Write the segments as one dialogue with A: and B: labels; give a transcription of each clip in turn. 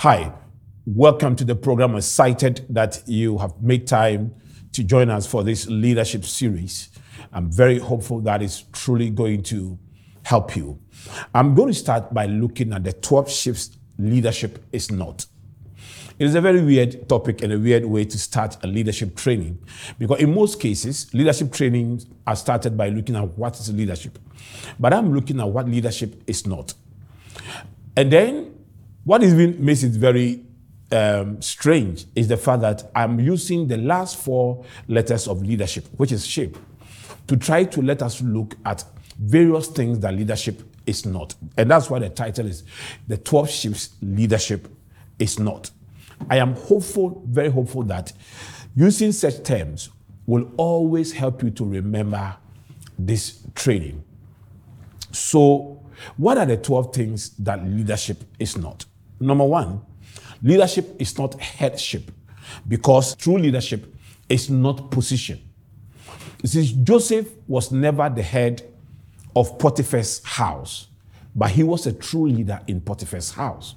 A: Hi, welcome to the program. Excited that you have made time to join us for this leadership series. I'm very hopeful that it's truly going to help you. I'm going to start by looking at the 12 ships leadership is not. It is a very weird topic and a weird way to start a leadership training because in most cases, leadership trainings are started by looking at what is leadership. But I'm looking at what leadership is not. And then what even makes it very um, strange is the fact that I'm using the last four letters of leadership, which is shape, to try to let us look at various things that leadership is not. And that's why the title is The 12 Ships Leadership is Not. I am hopeful, very hopeful, that using such terms will always help you to remember this training. So, what are the 12 things that leadership is not? Number one, leadership is not headship because true leadership is not position. You see, Joseph was never the head of Potiphar's house, but he was a true leader in Potiphar's house.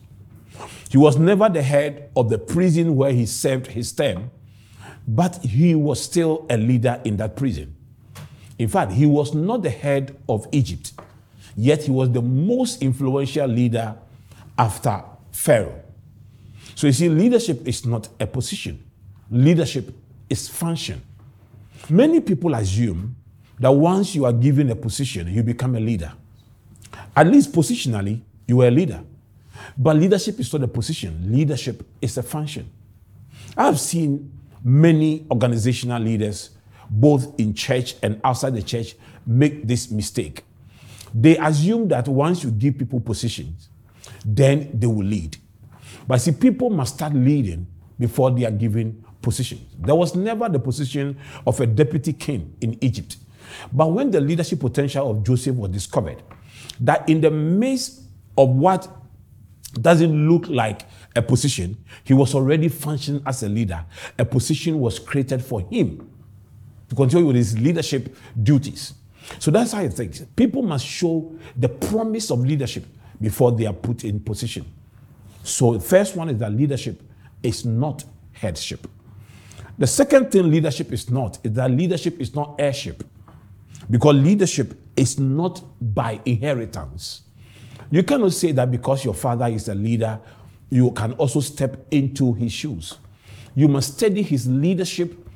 A: He was never the head of the prison where he served his term, but he was still a leader in that prison. In fact, he was not the head of Egypt, yet he was the most influential leader after Pharaoh. So you see, leadership is not a position, leadership is function. Many people assume that once you are given a position, you become a leader. At least positionally, you are a leader. But leadership is not a position, leadership is a function. I've seen many organizational leaders, both in church and outside the church, make this mistake. They assume that once you give people positions, then they will lead. But see, people must start leading before they are given positions. There was never the position of a deputy king in Egypt. But when the leadership potential of Joseph was discovered, that in the midst of what doesn't look like a position, he was already functioning as a leader. A position was created for him to continue with his leadership duties. So that's how I think. People must show the promise of leadership before they are put in position. So the first one is that leadership is not headship. The second thing leadership is not is that leadership is not heirship. Because leadership is not by inheritance. You cannot say that because your father is a leader, you can also step into his shoes. You must study his leadership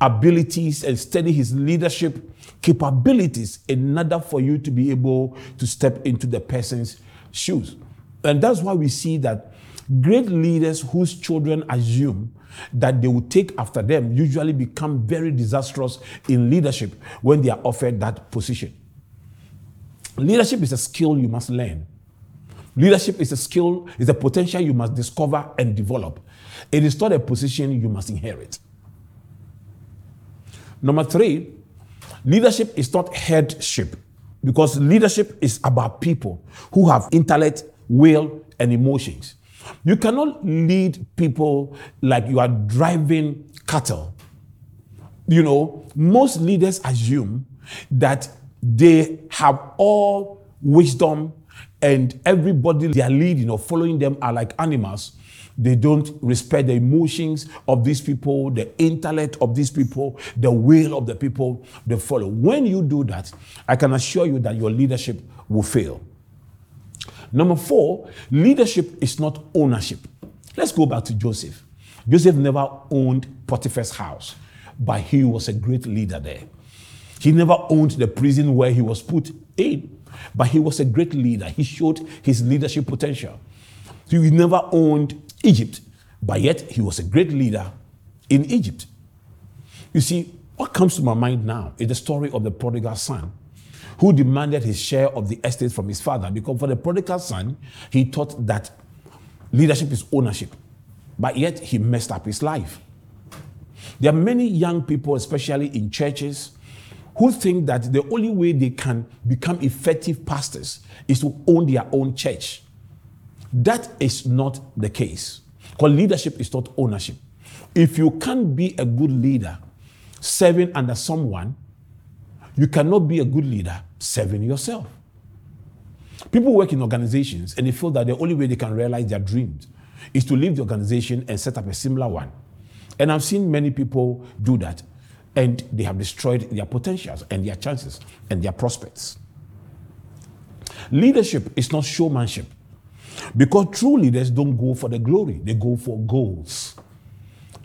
A: abilities and study his leadership capabilities in order for you to be able to step into the person's shoes. And that's why we see that great leaders whose children assume that they will take after them usually become very disastrous in leadership when they are offered that position. Leadership is a skill you must learn. Leadership is a skill, is a potential you must discover and develop. It is not a position you must inherit. Number three, leadership is not headship because leadership is about people who have intellect, will, and emotions. You cannot lead people like you are driving cattle. You know, most leaders assume that they have all wisdom and everybody they are leading or following them are like animals. They don't respect the emotions of these people, the intellect of these people, the will of the people they follow. When you do that, I can assure you that your leadership will fail. Number four, leadership is not ownership. Let's go back to Joseph. Joseph never owned Potiphar's house, but he was a great leader there. He never owned the prison where he was put in, but he was a great leader. He showed his leadership potential. He never owned Egypt, but yet he was a great leader in Egypt. You see, what comes to my mind now is the story of the prodigal son who demanded his share of the estate from his father because for the prodigal son, he thought that leadership is ownership, but yet he messed up his life. There are many young people, especially in churches, who think that the only way they can become effective pastors is to own their own church. That is not the case. Because leadership is not ownership. If you can't be a good leader serving under someone, you cannot be a good leader serving yourself. People work in organizations and they feel that the only way they can realize their dreams is to leave the organization and set up a similar one. And I've seen many people do that, and they have destroyed their potentials and their chances and their prospects. Leadership is not showmanship because true leaders don't go for the glory, they go for goals.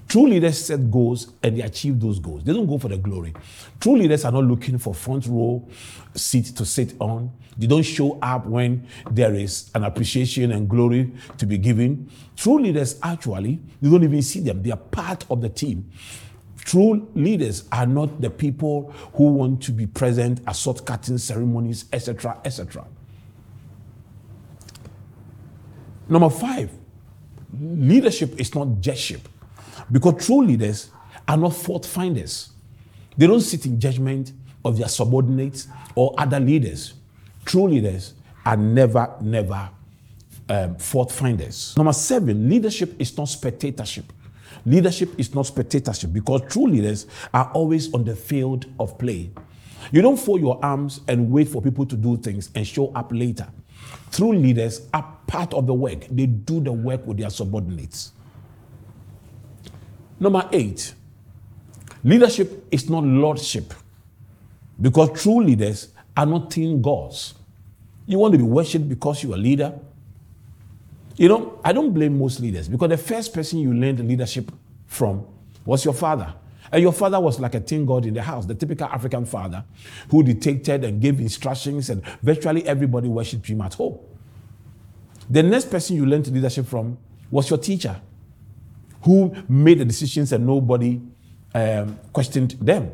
A: True leaders set goals and they achieve those goals. They don't go for the glory. True leaders are not looking for front row seat to sit on. They don't show up when there is an appreciation and glory to be given. True leaders actually, you don't even see them. They are part of the team. True leaders are not the people who want to be present at sword cutting ceremonies, etc., etc. Number five, leadership is not judgeship. Because true leaders are not fault finders. They don't sit in judgment of their subordinates or other leaders. True leaders are never, never um, fault finders. Number seven, leadership is not spectatorship. Leadership is not spectatorship because true leaders are always on the field of play. You don't fold your arms and wait for people to do things and show up later. True leaders are part of the work, they do the work with their subordinates. Number eight, leadership is not lordship because true leaders are not teen gods. You want to be worshipped because you're a leader. You know, I don't blame most leaders because the first person you learned leadership from was your father. And your father was like a teen god in the house, the typical African father who dictated and gave instructions, and virtually everybody worshipped him at home. The next person you learned leadership from was your teacher who made the decisions and nobody um, questioned them.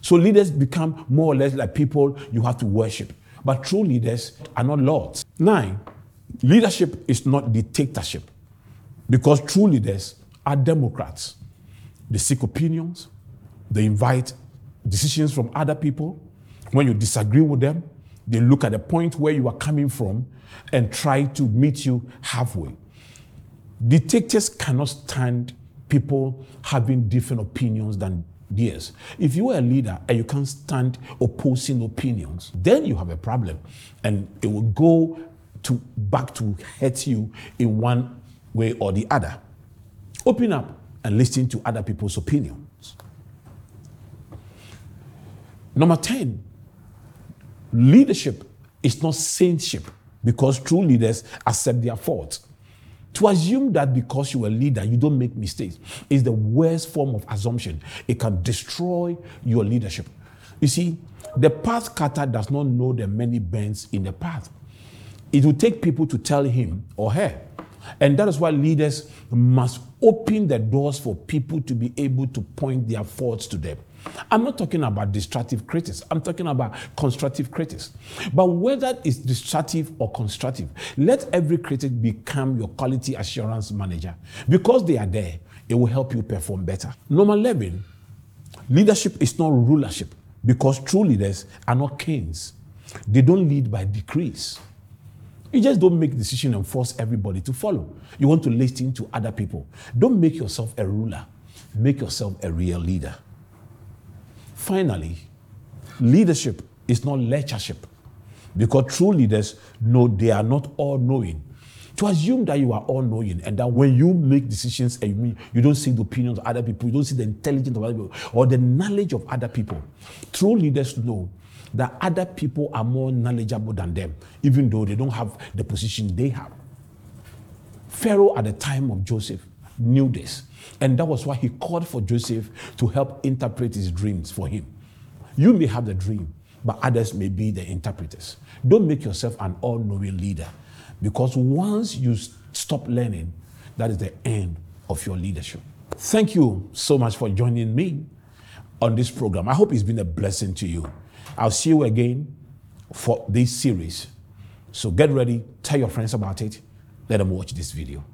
A: So leaders become more or less like people you have to worship. But true leaders are not lords. Nine, leadership is not dictatorship because true leaders are democrats. They seek opinions, they invite decisions from other people. When you disagree with them, they look at the point where you are coming from and try to meet you halfway. Dictators cannot stand people having different opinions than theirs. If you are a leader and you can't stand opposing opinions, then you have a problem. And it will go to back to hurt you in one way or the other. Open up and listen to other people's opinions. Number 10, leadership is not saintship because true leaders accept their faults. To assume that because you're a leader, you don't make mistakes is the worst form of assumption. It can destroy your leadership. You see, the path cutter does not know the many bends in the path. It will take people to tell him or her. And that is why leaders must open the doors for people to be able to point their faults to them. I'm not talking about destructive critics. I'm talking about constructive critics. But whether it's destructive or constructive, let every critic become your quality assurance manager. Because they are there, it will help you perform better. Number 11, leadership is not rulership because true leaders are not kings. They don't lead by decrees. You just don't make decisions and force everybody to follow. You want to listen to other people. Don't make yourself a ruler. Make yourself a real leader. Finally, leadership is not lectureship because true leaders know they are not all knowing. To assume that you are all knowing and that when you make decisions and you, you don't see the opinions of other people, you don't see the intelligence of other people or the knowledge of other people. True leaders know that other people are more knowledgeable than them, even though they don't have the position they have. Pharaoh, at the time of Joseph, knew this. And that was why he called for Joseph to help interpret his dreams for him. You may have the dream, but others may be the interpreters. Don't make yourself an all knowing leader because once you stop learning, that is the end of your leadership. Thank you so much for joining me on this program. I hope it's been a blessing to you. I'll see you again for this series. So get ready, tell your friends about it, let them watch this video.